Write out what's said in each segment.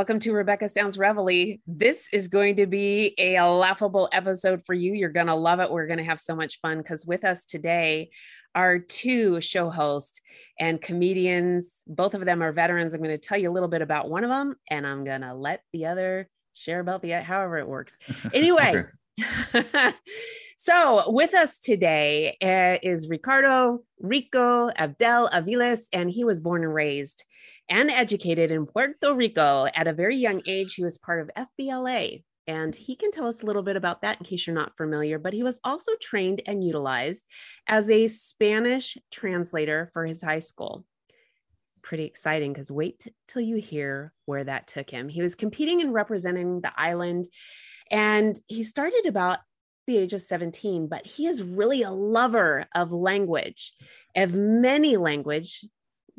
Welcome to Rebecca Sounds Reveille. This is going to be a laughable episode for you. You're going to love it. We're going to have so much fun because with us today are two show hosts and comedians. Both of them are veterans. I'm going to tell you a little bit about one of them and I'm going to let the other share about the however it works. Anyway, so with us today uh, is Ricardo Rico Abdel Aviles, and he was born and raised and educated in Puerto Rico at a very young age. He was part of FBLA, and he can tell us a little bit about that in case you're not familiar. But he was also trained and utilized as a Spanish translator for his high school. Pretty exciting because wait till you hear where that took him. He was competing and representing the island, and he started about the age of 17, but he is really a lover of language, of many language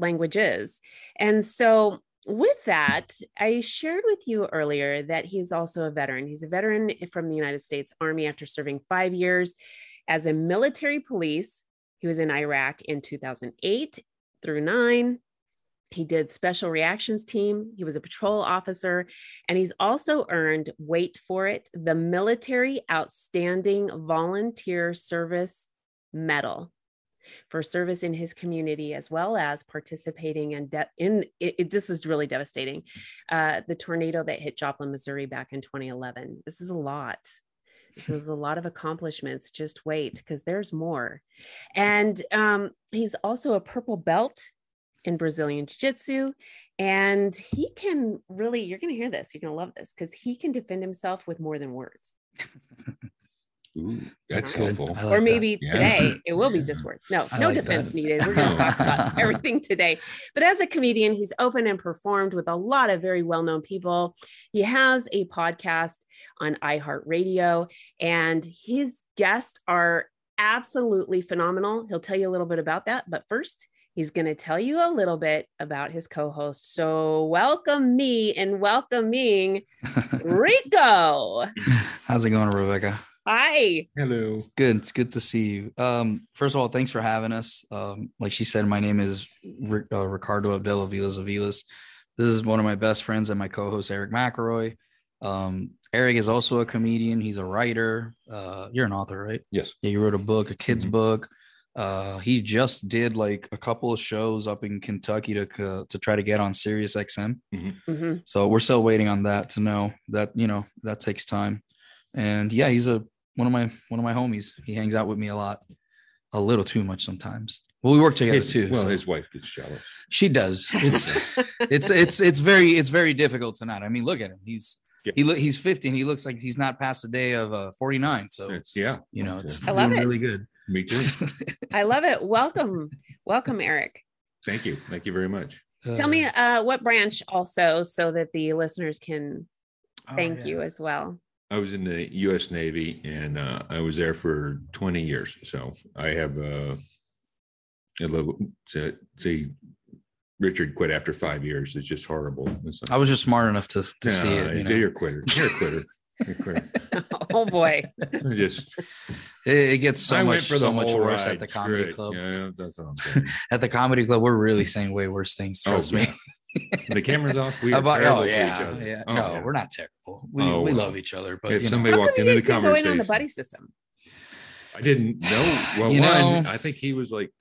languages. And so with that, I shared with you earlier that he's also a veteran. He's a veteran from the United States Army after serving five years as a military police. He was in Iraq in 2008 through nine. He did special reactions team. He was a patrol officer, and he's also earned, wait for it, the Military Outstanding Volunteer Service Medal for service in his community as well as participating in de- in it, it, this is really devastating uh, the tornado that hit joplin missouri back in 2011 this is a lot. This is a lot of accomplishments. Just wait because there's more. And um, he's also a purple belt in brazilian jiu-jitsu and he can really you're going to hear this you're going to love this because he can defend himself with more than words Ooh, that's Good. helpful. Like or maybe that. today Yeah. it will be just words. No, I no like defense that. needed. We're going to talk about everything today. But as a comedian, he's open and performed with a lot of very well known people. He has a podcast on iHeartRadio, and his guests are absolutely phenomenal. He'll tell you a little bit about that. But first, he's going to tell you a little bit about his co host. So, welcome me and welcoming Rico. How's it going, Rebecca? Hi. Hello. It's good. It's good to see you. Um, first of all, thanks for having us. Um, like she said, my name is Ric- uh, Ricardo Abdel Aviles Aviles. This is one of my best friends and my co-host Eric McElroy. Um, Eric is also a comedian. He's a writer. Uh, you're an author, right? Yes. Yeah, you wrote a book, a kid's Mhm. book. Uh, he just did like a couple of shows up in Kentucky to uh, to try to get on Sirius XM. Mhm. So we're still waiting on that to know that you know that takes time. And yeah, he's a one of my one of my homies. He hangs out with me a lot, a little too much sometimes. Well, we work together His- too. well, so- his wife gets jealous. she does. It's it's it's it's very it's very difficult to not. I mean, look at him. He's Yeah. he look he's 50 and he looks like he's not past the day of uh 49. So It's, yeah. you know, it's I love doing it. really good. Me too. I love it. Welcome. Welcome, Eric. Thank you. Thank you very much. Tell me Uh, uh, what branch also so that the listeners can oh, thank yeah. you as well. I was in the U.S. Navy and uh, I was there for 20 years. So I have uh, a little. To, see, Richard quit after five years. It's just horrible. It's I was just smart enough to, to see it. You know? You're a quitter. You're a quitter. You're a quitter. oh boy. I just It, it gets so I much for so much worse ride. at the comedy it. club. Yeah, that's what I'm saying. At the comedy club, we're really saying way worse things. Oh, Trust me. The camera's off. We are About, oh, terrible oh to each other. yeah. Oh, no, yeah. we're not terrible. We, Oh, we love each other, but If you know, somebody How walked come into you the didn't going on the buddy system? I didn't know. Well, You one, know- I think he was like,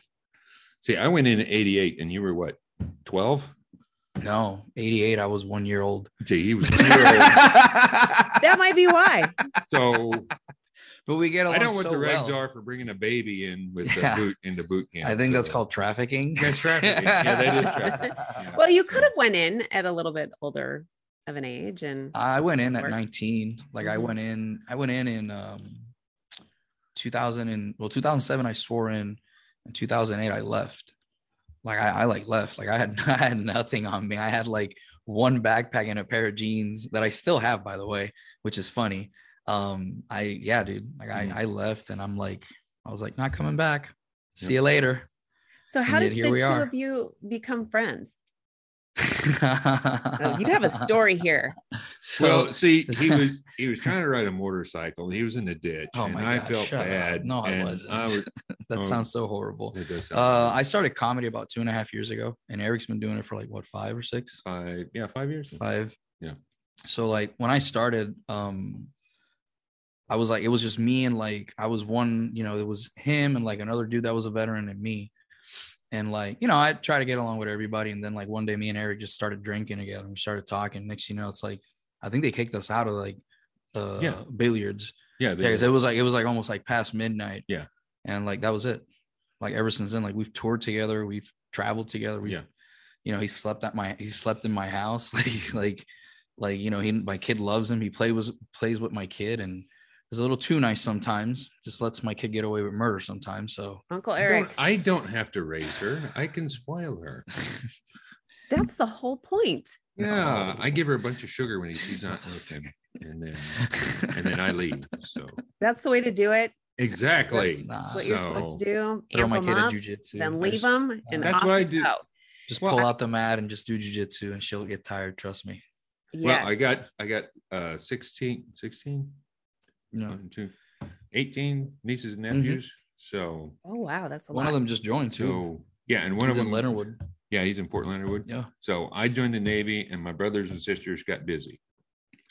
see, I went in 88 and you were what, 12? no, 88. I was one year old. See, he was year old. That might be why. So but we get along I don't know what so the regs well. are for bringing a baby in with the Yeah. boot into boot camp. I think that's called trafficking. That's trafficking. Yeah, that is trafficking. Yeah. Well, you could have went in at a little bit older of an age and I went in at Work. 19. Like I Mhm. went in, I went in in um 2000 and well 2007 I swore in. In 2008 I left. Like I, I like left. Like I had I had nothing on me. I had like one backpack and a pair of jeans that I still have by the way, which is funny. Um I yeah, dude. Like. I I left and I'm like I was like not coming back. See you later. so how And yet did here the we two are. of you become friends? Oh, you have a story here. so well, see, he was he was trying to ride a motorcycle. He was in the ditch, Oh and my I God, felt shut up. bad. No, I wasn't. I was, that oh. sounds so horrible. it does sound Uh, bad. I started comedy about two and a half years ago, and Eric's been doing it for like what five or six, five, yeah, five years. five. Yeah. So like when I started, um, I was like, it was just me and like I was one, you know, it was him and like another dude that was a veteran and me. And like, you know, I try to get along with everybody. And then like one day me and Eric just started drinking together and we started talking. Next you know, it's like I think they kicked us out of like uh Yeah. billiards. Yeah. Yeah, they- 'cause it was like it was like almost like past midnight. Yeah. And like that was it. Like ever since then, like we've toured together, we've traveled together. We've, Yeah. you know, he slept at my he slept in my house. Like like like you know, he my kid loves him. He plays with plays with my kid and is a little too nice sometimes. Just lets my kid get away with murder sometimes. So Uncle I Eric. don't, I don't have to raise her. I can spoil her. That's the whole point. Yeah, No. I give her a bunch of sugar when she's not looking, and then and then I leave. So That's the way to do it. exactly. That's Nah. what you're supposed to do. throw my kid up, at jujitsu. then leave just- them, and That's off what I do. go. Just Well, pull I- out the mat and just do jujitsu, and she'll get tired. Trust me. Well, I got I got uh 16, 16, No. one, two, 18 nieces and nephews. So Oh wow, that's a One lot. of them just joined too. so yeah, and one He's of in them Leonard Wood. Yeah, he's in Fort Leonard Wood. Yeah. So I joined the Navy, and my brothers and sisters got busy,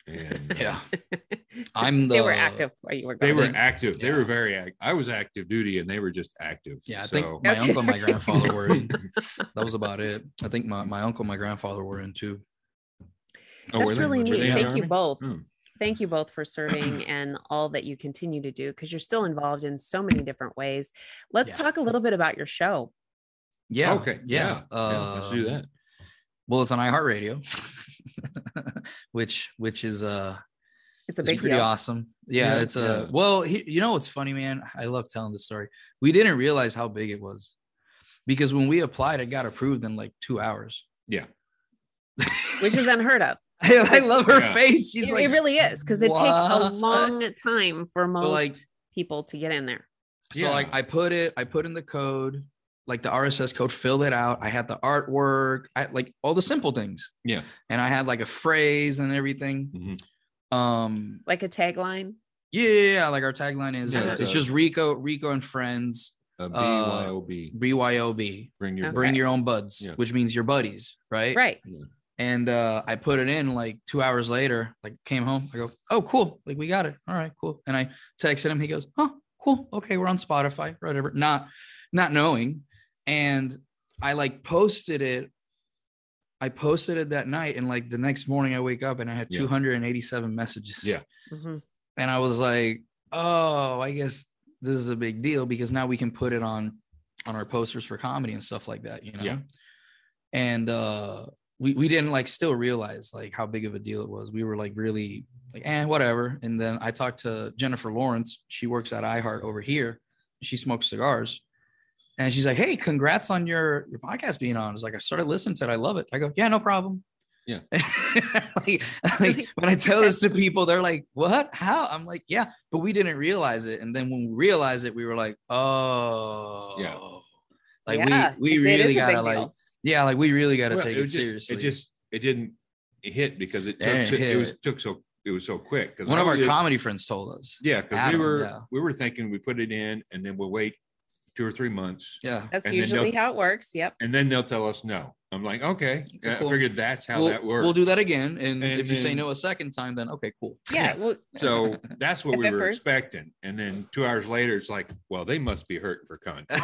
and uh, Yeah. I'm the they were active while you were they were think- active. They were very active. I was active duty, and they were just active. Yeah, I so, think my Okay. uncle and my grandfather were in. That was about it. I think my, my uncle and my grandfather were in too. Oh, That's they- really neat. they in the Thank you both. Hmm. Thank you both for serving and all that you continue to do because you're still involved in so many different ways. Let's Yeah. talk a little bit about your show. Yeah. Okay. Yeah. yeah, let's do uh, that. Well, it's on iHeartRadio, which which is uh It's a it's pretty deal. awesome. Yeah, Yeah, it's a yeah. well. He, you know what's funny, man? I love telling this story. We didn't realize how big it was because when we applied, it got approved in like two hours. Yeah. which is unheard of. I, I love her Yeah. face. She's It, like, it really is because it takes a long time for most like- people to get in there. So Yeah. like I put it, I put in the code, like the RSS code, filled it out. I had the artwork, I like all the simple things. Yeah. And I had like a phrase and everything. Mhm. Um, Like a tagline. yeah, yeah, yeah, like our tagline is Yeah, uh, it's it's a- just Rico, Rico and friends, Uh, uh, BYOB. BYOB. Bring your Okay. Bring your own buds, Yeah. which means your buddies, right? Right. And uh, I put it in like two hours later, like came home. I go, oh, cool. Like we got it. All right, cool. And I texted him. He goes, oh, cool. Okay, we're on Spotify, whatever. Not, not knowing. And I like posted it. I posted it that night, and like the next morning, I wake up and I had Yeah. 287 messages. Yeah. Mhm. And I was like, oh, I guess this is a big deal because now we can put it on on our posters for comedy and stuff like that, you know. Yeah. And uh we, we didn't like still realize like how big of a deal it was. We were like really like, eh, whatever. And then I talked to Jennifer Lawrence. She works at iHeart over here. She smokes cigars. And she's like, Hey, congrats on your your podcast being on. It's like I started listening to it. I love it. I go, Yeah, no problem. Yeah. like, like, when I tell this to people, they're like, What? How? I'm like, Yeah, but we didn't realize it. And then when we realized it, we were like, Oh, yeah." like Yeah, we we is really gotta like, deal. Yeah, like we really gotta Well, take it it, just- seriously. It just it didn't hit because it It took didn't it, was took so it was so quick. Because one of our comedy friends told us. yeah, because we were yeah. we were thinking we put it in and then we'll wait two or three months Yeah. That's usually how it works. Yep. and then they'll tell us no. I'm like, okay, Okay, I figured that's how we'll, that works. we'll do that again. And, And if you say no a second time, then okay, cool. Yeah. Yeah. Well, So that's what we were first- expecting. And then two hours later, it's like, well, they must be hurting for content.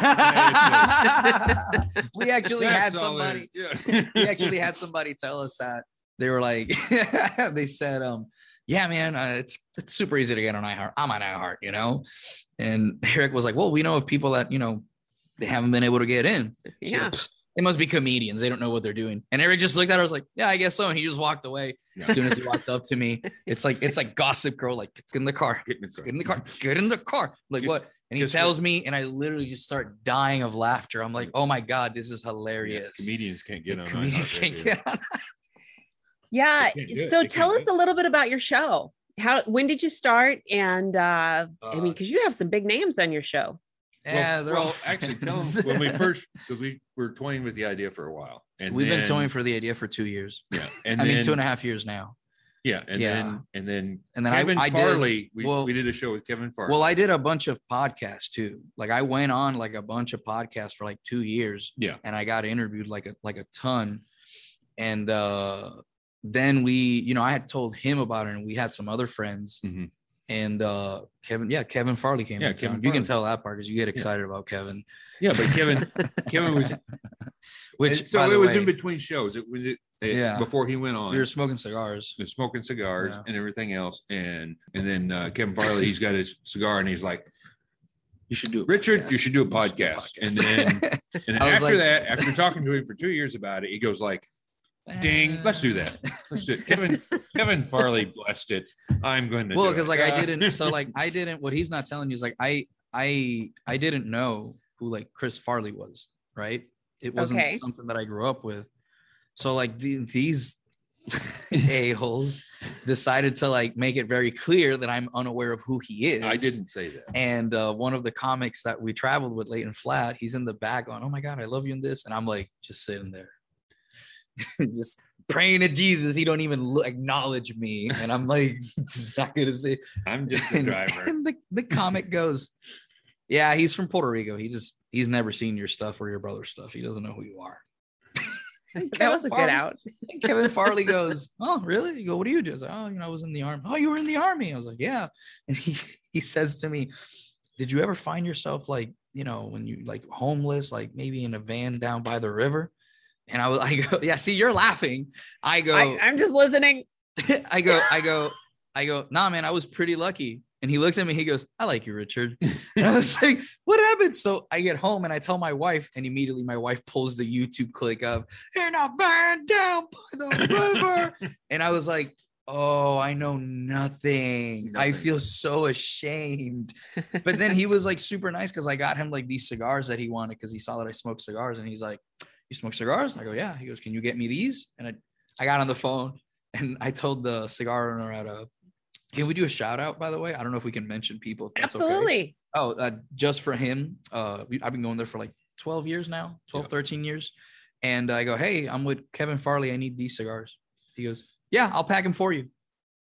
we actually had That's all it somebody. Yeah. we actually had somebody tell us that they were like, they said, um, yeah, man, uh, it's it's super easy to get on iHeart. I'm on iHeart, you know. And Eric was like, well, we know of people that you know they haven't been able to get in. She yeah. goes, They must be comedians. They don't know what they're doing. And Eric just looked at her. I was like, yeah, I guess so. And he just walked away. Yeah. As soon as he walks up to me, it's like it's like gossip girl. Like get in the car. Get in the car. Get in the car. Get in the car. Like Guess- what? And he guess tells what? me, and I literally just start dying of laughter. I'm like, oh my god, this is Yeah, hilarious. comedians can't get on. Comedians can't Radio. get on. Yeah. They can't do it. So tell us a little bit about your show. How when did you start? And uh, I mean, Uh, because you have some big names on your show. Yeah, well, they're well all actually, tell them when we first because we were toying with the idea for a while, and We've been toying for the idea for two years. yeah, and I then mean, two and a half years now. yeah, and Yeah. then and then And then I- Kevin I did- Farley, we, well- we did a show with Kevin Farley. Well, I did a bunch of podcasts too. Like I went on like a bunch of podcasts for like two years. Yeah. And I got interviewed like a like a ton. And uh then we, you know, I had told him about it, and we had some other friends, Mhm. And uh Kevin, yeah, Kevin Farley came. Yeah, Yeah, Kevin You can tell that part because you get excited about Kevin. Yeah, but Kevin, Kevin was Which, and so it was way, in between shows. It was it, Yeah. before he went on. we were smoking cigars. was smoking cigars Yeah. and everything else, and and then uh, Kevin Farley, he's got his cigar, and he's like, You should do it, Richard, you should do a podcast. And then and then after like- that, after talking to him for two years about it, he goes like, "Ding, let's do that. Let's do it." Kevin Kevin Farley blessed it. I'm going to well because like i Uh, didn't so like i didn't what he's not telling you is like i i i didn't know who like chris farley was right it wasn't Okay. something that i grew up with so like the, these a-holes decided to like make it very clear that i'm unaware of who he is I didn't say that. and uh, one of the comics that we traveled with late and flat he's in the back going oh my god i love you in this and i'm like just sitting there just praying to jesus he don't even look, acknowledge me and i'm like just not gonna say I'm just a and, driver. and the, the comic goes yeah he's from puerto rico he just he's never seen your stuff or your brother's stuff he doesn't know who you are that was a good Farley- out. and Kevin Farley goes, "Oh, really?" You go, "What do you do?" I was like, "Oh, you know, I was in the army." "Oh, you were in the army?" I was like, "Yeah." And he he says to me, "Did you ever find yourself like, you know, when you like homeless, like maybe in a van down by the river?" And I was, I go, "Yeah." See, you're laughing. I go, I, I'm just listening. I go, I go, I go, nah, man, I was pretty lucky. And he looks at me, he goes, I like you, Richard. And I was like, what happened? So I get home and I tell my wife, and immediately my wife pulls the YouTube click of, You're not burned down by the river. and I was like, Oh, I know nothing. I feel so ashamed. But then he was like super nice because I got him like these cigars that he wanted because he saw that I smoke cigars. And he's like, You smoke cigars? I go, Yeah. He goes, Can you get me these? And I, I got on the phone and I told the cigar owner at a can we do a shout out by the way? I don't know if we can mention people. If that's okay. Absolutely. Oh, uh, just for him. Uh, I've been going there for like 12 years now, 12, Yeah. 13 years. And I go, Hey, I'm with Kevin Farley. I need these cigars. He goes, Yeah, I'll pack them for you.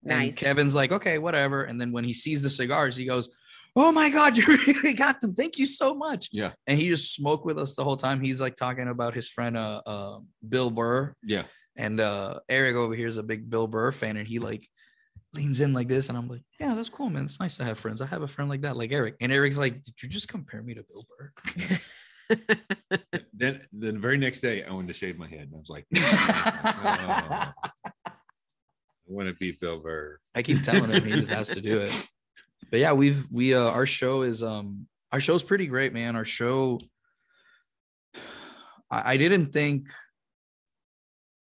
And Nice. Kevin's like, Okay, whatever. And then when he sees the cigars, he goes, Oh my God, you really got them. Thank you so much. Yeah. And he just smoked with us the whole time. He's like talking about his friend, uh, uh Bill Burr. Yeah. And uh Eric over here is a big Bill Burr fan, and he like leans in like this, and I'm like, yeah, that's cool, man. It's nice to have friends. I have a friend like that, like Eric. And Eric's like, did you just compare me to Bill Burr? Then the very next day, I went to shave my head, and I was like, "Oh, I want to be Bill Burr. I keep telling him he just has to do it. But yeah, we've we uh our show is um our show's pretty great, man. Our show I, I didn't think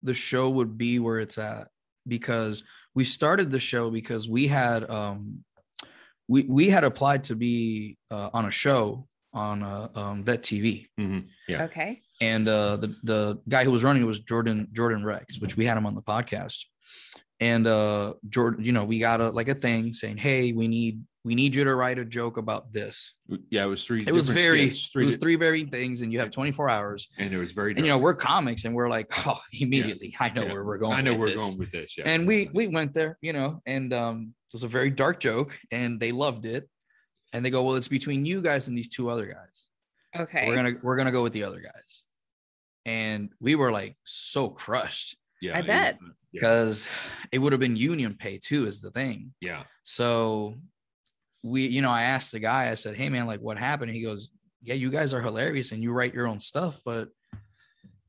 the show would be where it's at because we started the show because we had um we we had applied to be uh, on a show on uh, um Vet TV Mhm. Yeah. Okay. and uh the the guy who was running it was Jordan Jordan Rex, which we had him on the podcast. And uh Jordan, you know, we got a like a thing saying, "Hey, we need we need you to write a joke about this." Yeah, it was three. It was different very skits, it was three very things and you have 24 hours. and it was very. And you know, we're comics and we're like, "Oh, immediately, I know Yeah. where we're going." I know we're this." going with this. Yeah, and we we went there you know and um it was a very dark joke and they loved it and they go well it's between you guys and these two other guys Okay. we're gonna we're gonna go with the other guys and we were like so crushed yeah, I it- bet. Yeah, because it would have been union pay too is the thing yeah, so we you know i asked the guy i said hey man like what happened he goes yeah you guys are hilarious and you write your own stuff but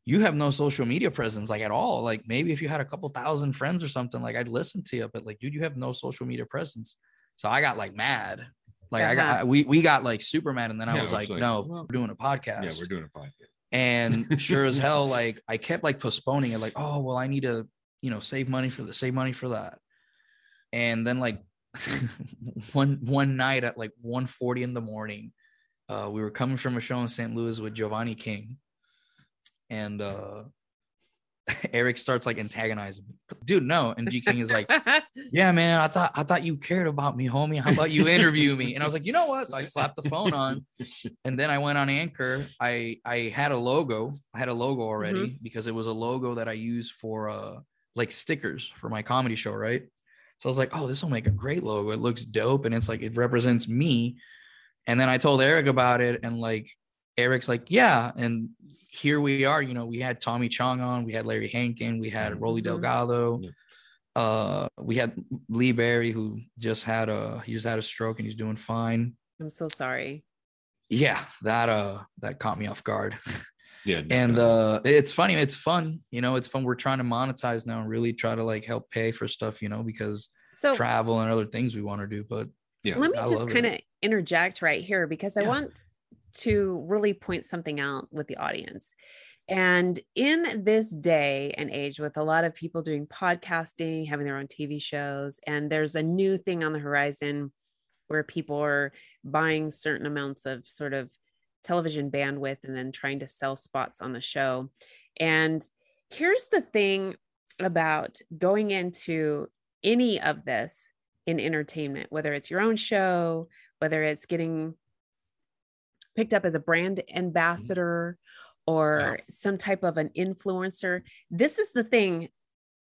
you have no social media presence like at all like maybe if you had a couple thousand friends or something like i'd listen to you but like dude you have no social media presence so i got like mad like i got Uh-huh. we we got like super mad and then i Yeah, was I like, was like, no well, we're doing a podcast yeah. We're doing a podcast. and sure as hell like i kept like postponing it like oh well i need to you know save money for the save money for that and then like one one night at like 1.40 in the morning uh we were coming from a show in st louis with giovanni king. And uh eric starts like antagonizing dude no. And g king is like yeah man i thought i thought you cared about me homie. How about you interview me? And i was like you know what? So i slapped the phone on. And then i went on anchor. I i had a logo. I had a logo already because it was a logo that i used for uh like stickers for my comedy show right so i was like oh this will make a great logo it looks dope and it's like it represents me and then i told eric about it and like eric's like yeah and here we are. You know, we had Tommy Chong on, we had Larry Hankin, we had Rolly Mhm. Delgado. Yeah. Uh, we had Lee Barry, who just had a he just had a stroke and he's doing fine. I'm so sorry. Yeah, that uh that caught me off guard. Yeah. and uh it's funny it's fun you know it's fun we're trying to monetize now and really try to like help pay for stuff you know because So travel and other things we want to do but yeah. let me I just kind of interject right here because I Yeah. want to really point something out with the audience. And in this day and age, with a lot of people doing podcasting, having their own TV shows, and there's a new thing on the horizon where people are buying certain amounts of sort of television bandwidth and then trying to sell spots on the show. And here's the thing about going into any of this in entertainment, whether it's your own show, whether it's getting picked up as a brand mm-hmm. ambassador or Wow. some type of an influencer. This is the thing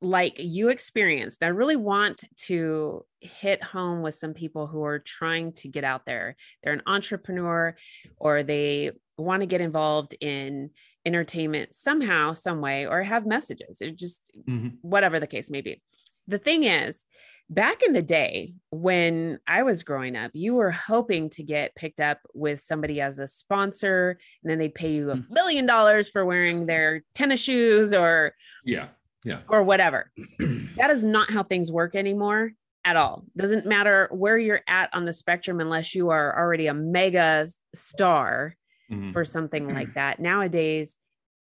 like you experienced. I really want to hit home with some people who are trying to get out there. They're an entrepreneur or they want to get involved in entertainment somehow, some way, or have messages. It just Mhm. whatever the case may be. The thing is, back in the day when I was growing up, you were hoping to get picked up with somebody as a sponsor, and then they'd pay you a Mm. million dollars for wearing their tennis shoes or Yeah. Yeah. or whatever. that is not how things work anymore at all. Doesn't matter where you're at on the spectrum unless you are already a mega star Mhm. for something like that. Nowadays,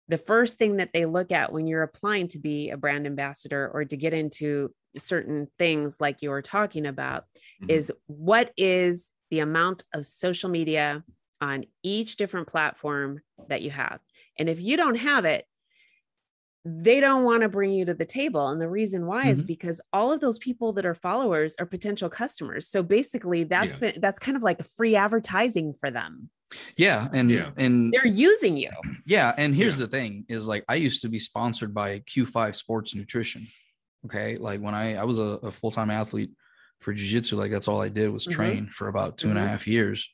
the first thing that they look at when you're applying to be a brand ambassador or to get into certain things like you were talking about Mhm. is what is the amount of social media on each different platform that you have. And if you don't have it, they don't want to bring you to the table. And the reason why is Mhm. because all of those people that are followers are potential customers. So basically that's Yeah. been that's kind of like free advertising for them. yeah and Yeah. and They're using you. yeah and here's Yeah. the thing is like i used to be sponsored by q5 sports nutrition okay like when i i was a, a full-time athlete for jiu-jitsu like that's all i did was Mhm. train for about two and a Mhm. half years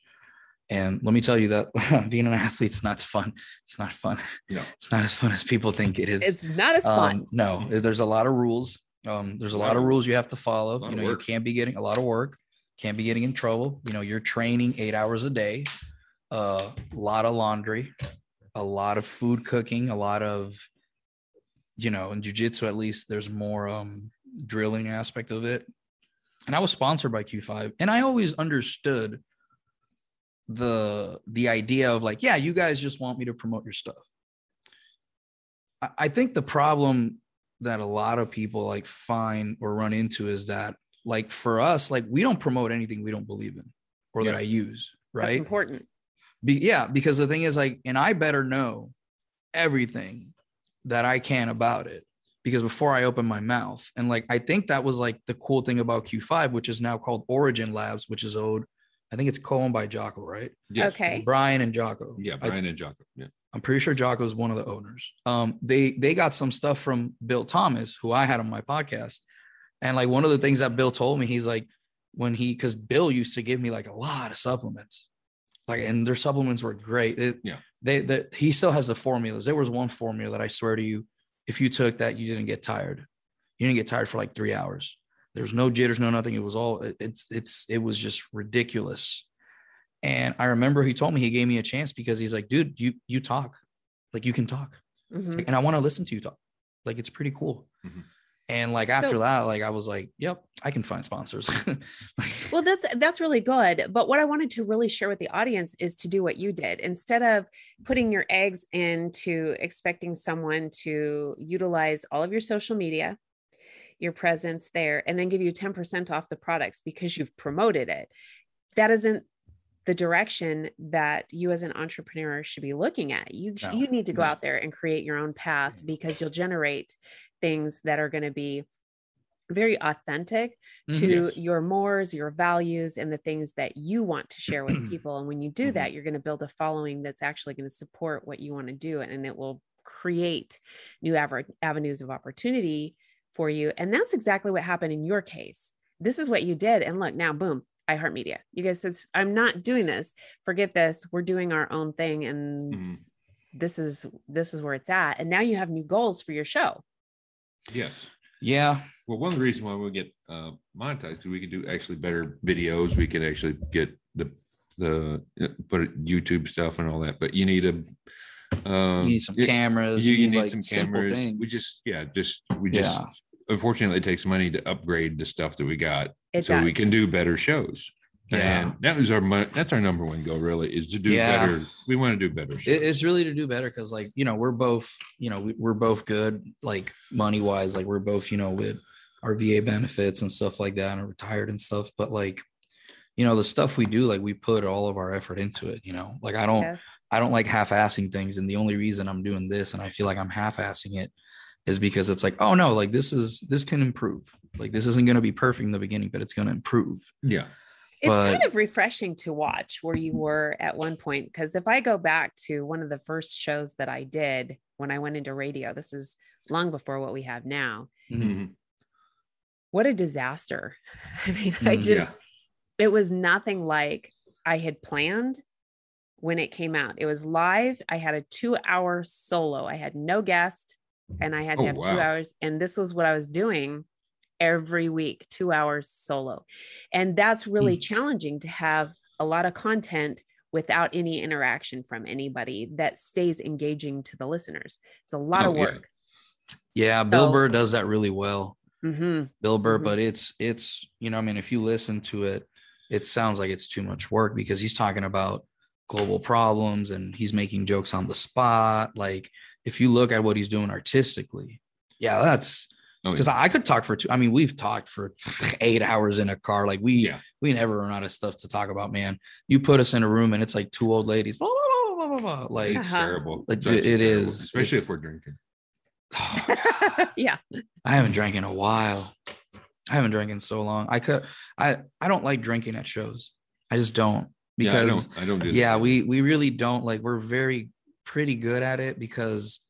and let me tell you that being an athlete's not fun it's not fun No. it's not as fun as people think it is It's not as fun. Um, no, there's a lot of rules. Um, there's a Lot lot of of- rules you have to follow. You know, you can't be getting a lot of work, can't be getting in trouble. You know, you're training eight hours a day, a lot of laundry, a lot of food cooking, a lot of, you know, in jujitsu at least there's more um drilling aspect of it. And I was sponsored by Q5, and I always understood the the idea of like, yeah, you guys just want me to promote your stuff. I- I think the problem that a lot of people like find or run into is that like for us, like we don't promote anything we don't believe in or that I use, That's right? important. Be, yeah, because the thing is like, and I better know everything that I can about it because before I open my mouth, and like I think that was like the cool thing about Q5, which is now called Origin Labs, which is owed, I think it's co-owned by Jocko, right? Yes. It's Okay. Brian and Jocko. Yeah. I- Brian and Jocko. Yeah. I'm pretty sure Jocko is one of the owners. Um, they they got some stuff from Bill Thomas, who I had on my podcast, and like one of the things that Bill told me, he's like, when he because Bill used to give me like a lot of supplements, like and their supplements were great. It- Yeah. they that he still has the formulas. There was one formula that I swear to you, if you took that, you didn't get tired. You didn't get tired for like three hours. There was no jitters, no nothing. It was all it's it's it was just ridiculous. And I remember he told me he gave me a chance because he's like, dude, you you talk, like you can talk, Mhm. and I want to listen to you talk. Like it's pretty cool. Mhm. And like after So- that, like I was like, yep, I can find sponsors. Well, that's that's really good. But what I wanted to really share with the audience is to do what you did. Instead of putting your eggs into expecting someone to utilize all of your social media, your presence there, and then give you 10% off the products because you've promoted it. That isn't the direction that you as an entrepreneur should be looking at. You No, you need to go no. out there and create your own path because you'll generate things that are going to be very authentic Mhm. to Yes. your mores, your values, and the things that you want to share with people. And when you do Mhm. that, you're going to build a following that's actually going to support what you want to do, and it will create new avenues of opportunity for you. And that's exactly what happened in your case. This is what you did, and look now, boom, iHeartMedia. You guys said, "I'm not doing this. Forget this. We're doing our own thing." And Mhm. this is this is where it's at and now you have new goals for your show Yes. Yeah. Well, one of the reasons why we get uh, monetized is we can do actually better videos. We can actually get the the uh, put it- YouTube stuff and all that. But you need a um, You need some cameras. You, you need, need like, some simple cameras. things. We just yeah, just we just Yeah. Unfortunately it takes money to upgrade the stuff that we got it so does we can do better shows. Yeah. And that was our that's our number one goal really is to do Yeah. better. We want to do better shows. it's really to do better because like you know we're both you know we, we're both good like money wise like we're both you know with our va benefits and stuff like that and retired and stuff but like you know the stuff we do like we put all of our effort into it you know like i don't yes. i don't like half-assing things and the only reason i'm doing this and i feel like i'm half-assing it is because it's like oh no like this is this can improve. Like this isn't going to be perfect in the beginning but it's going to improve. Yeah. it's kind of refreshing to watch where you were at one point because if i go back to one of the first shows that i did when i went into radio this is long before what we have now. Mhm. Mhm. what a disaster. I mean i Mm, just it was nothing like i had planned when it came out. It was live. I had a two hour solo. I had no guest and i had to Oh, have two hours and this was what i was doing every week two hours solo and that's really Hmm. challenging to have a lot of content without any interaction from anybody that stays engaging to the listeners it's a lot Oh, of work yeah bill So- burr does that really well hmm Bill Burr, Mhm. but it's it's you know, I mean, if you listen to it, it sounds like it's too much work because he's talking about global problems and he's making jokes on the spot. Like if you look at what he's doing artistically, yeah, that's Oh, because I could talk for two. I mean, we've talked for eight hours in a car. Like we yeah. we never run out of stuff to talk about, man. You put us in a room and it's like two old ladies, blah, blah, blah, blah, blah, blah. like It's Uh-huh. terrible. Like, It's it terrible, is. especially if we're drinking. yeah I haven't drank in a while. I haven't drank in so long. I could I I don't like drinking at shows. I just don't Yeah, I because don't. I don't do. yeah, we we really don't like we're very pretty good at it because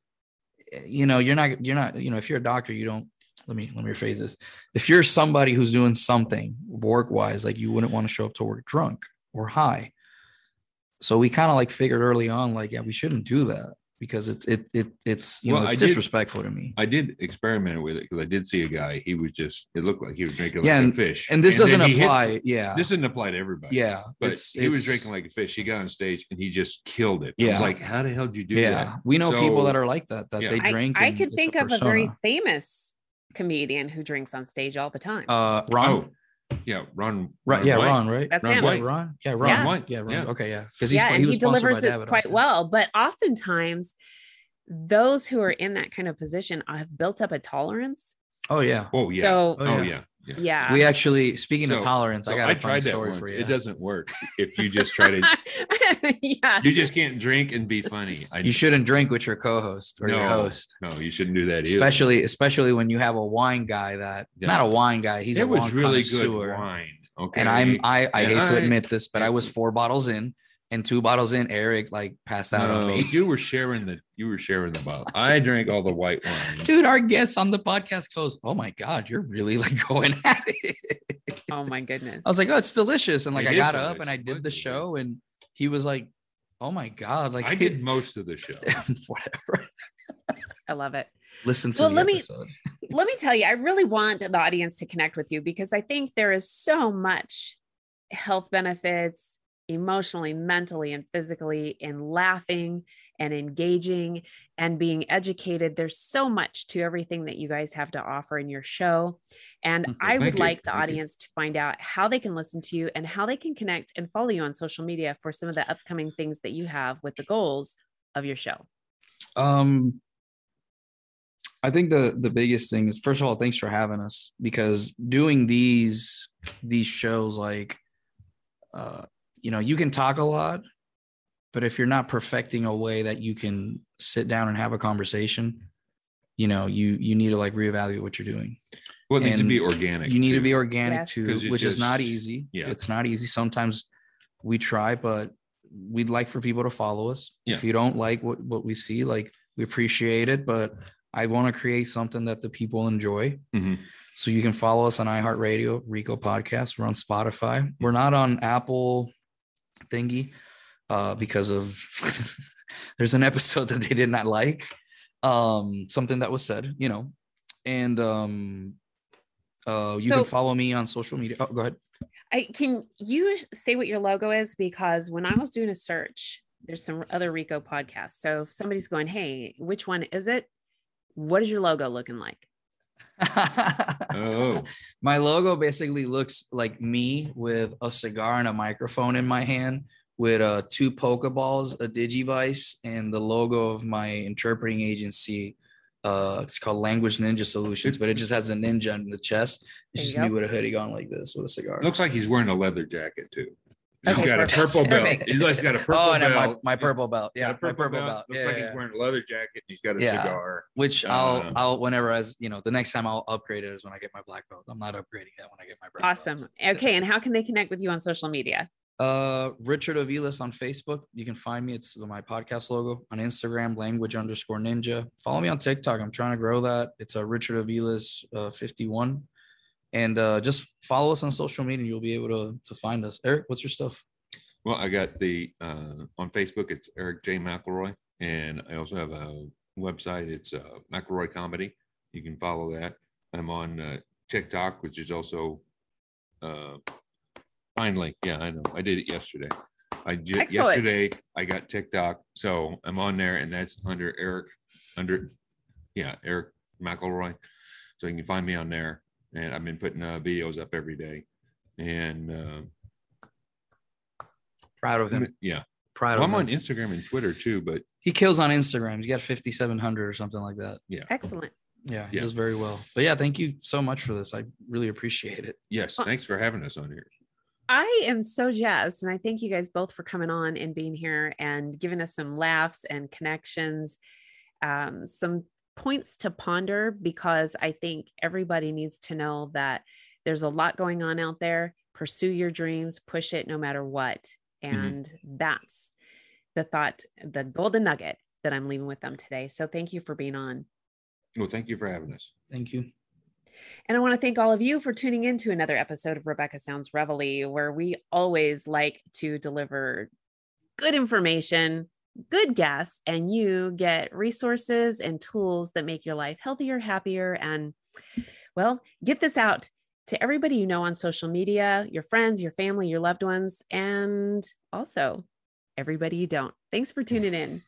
you know, you're not you're not, you know, if you're a doctor, you don't let me let me rephrase this. If you're somebody who's doing something work-wise, like you wouldn't want to show up to work drunk or high. So we kind of like figured early on, like, yeah, we shouldn't do that because it's it it it's you Well, know it's I did- disrespectful to me. I did experiment with it because I did see a guy. He was just. It looked like he was drinking Yeah, like a fish. And this then doesn't he hit- apply. yeah. this doesn't apply to everybody. yeah. But it's, he was drinking like a fish. He got on stage and he just killed it. I Yeah. was like, how the hell did you do yeah. that? We know people that are like that, that Yeah. they drink. I and could it's think of a very famous comedian who drinks on stage all the time. uh Ron. Oh, yeah, Ron. right. Yeah, White. Ron, right? That's Ron him. Yeah, White. Ron. Yeah, Ron. Yeah. White. Yeah, Ron. Yeah. Okay, yeah. Because yeah, he he delivers it quite yeah. well. But oftentimes, those who are in that kind of position uh, have built up a tolerance. Oh yeah. Oh yeah. So Oh, oh yeah. Yeah. yeah. yeah, We actually speaking of So- tolerance, I So got a funny tried that story once. for you. It doesn't work if you just try to. yeah. you just can't drink and be funny. I, You shouldn't drink with your co-host or your No, host. No, you shouldn't do that either. Especially especially when you have a wine guy that Yeah. not a wine guy, he's a it was really good wine. Okay. And I'm I I And hate to admit this, but I was four bottles in and two bottles in, Eric like passed out on me. you were sharing the you were sharing the bottle. I drank all the white wine. Dude, our guest on the podcast goes, Oh my god, you're really like going at it. Oh my goodness. I was like, Oh, it's delicious. And like It I is got up and I did the show, and he was like, Oh my god, like I did most of the show. whatever. I love it. Listen to Well, the let me- episode. let me tell you, I really want the audience to connect with you because I think there is so much health benefits emotionally, mentally, and physically in laughing and engaging and being educated. There's so much to everything that you guys have to offer in your show. And Mhm. I would you. like the Thank you. audience to find out how they can listen to you and how they can connect and follow you on social media for some of the upcoming things that you have with the goals of your show. Um, I think the the biggest thing is first of all, thanks for having us because doing these these shows like, uh, you know, you can talk a lot, but if you're not perfecting a way that you can sit down and have a conversation, you know, you you need to like reevaluate what you're doing. Well, it needs to be organic. You need to be organic Yes. too, 'Cause it which is not easy. yeah. It's not easy. Sometimes we try, but we'd like for people to follow us. If you don't like what, what we see, like we appreciate it, but I want to create something that the people enjoy. Mhm. So you can follow us on iHeartRadio, Rico Podcast. We're on Spotify. We're not on Apple thingy uh, because of there's an episode that they did not like, um, something that was said, you know, and um, uh, you So- can follow me on social media. Oh, go ahead. I can you say what your logo is because when I was doing a search, there's some other Rico podcasts. So if somebody's going, "Hey, which one is it? What is your logo looking like?" Oh, my logo basically looks like me with a cigar and a microphone in my hand with uh, two pokeballs, a digivice, and the logo of my interpreting agency. Uh, it's called Language Ninja Solutions, but it just has a ninja in the chest. It's you just me with a hoodie going like this with a cigar. looks like he's wearing a leather jacket too. He's Okay, got a purple belt. He's like got a purple belt. oh, and then my, my purple belt. Yeah, a my purple belt. Looks Yeah, like yeah, he's wearing a leather jacket and he's got a Yeah. cigar. Which Uh, I'll I'll whenever as you know the next time I'll upgrade it is when I get my black belt. I'm not upgrading that when I get my brown belt. Awesome. Okay, and how can they connect with you on social media? Uh, Richard Aviles on Facebook. You can find me. It's my podcast logo on Instagram, language underscore ninja. Follow me on TikTok. I'm trying to grow that. It's a Richard Aviles uh, 51. And uh, just follow us on social media. And you'll be able to, to find us. Eric, what's your stuff? Well, I got the uh, on Facebook. It's Eric J McElroy, and I also have a website. It's uh, McElroy Comedy. You can follow that. I'm on uh, TikTok, which is also uh, finally. Yeah, I know. I did it yesterday. I ju- yesterday I got TikTok, so I'm on there, and that's under Eric under yeah Eric McElroy. So you can find me on there, and I've been putting uh, videos up every day, and. Uh, Proud of him. yeah, Proud well, of I'm him. on Instagram and Twitter too, but he kills on Instagram. He's got 5,700 or something like that. Yeah, excellent. Yeah, he Yeah. does very well. But yeah, thank you so much for this. I really appreciate it. yes, Uh, thanks for having us on here. I am so jazzed, and I thank you guys both for coming on and being here and giving us some laughs and connections, um, some points to ponder because I think everybody needs to know that there's a lot going on out there. Pursue your dreams, push it no matter what. Mm-hmm. And that's the thought, the golden nugget that I'm leaving with them today. So thank you for being on. Well, thank you for having us. Thank you. And I want to thank all of you for tuning in to another episode of Rebecca Sounds Reveille, where we always like to deliver good information, good guests, and you get resources and tools that make your life healthier, happier, and well, get this out to everybody you know on social media, your friends, your family, your loved ones, and also everybody you don't. Thanks for tuning in.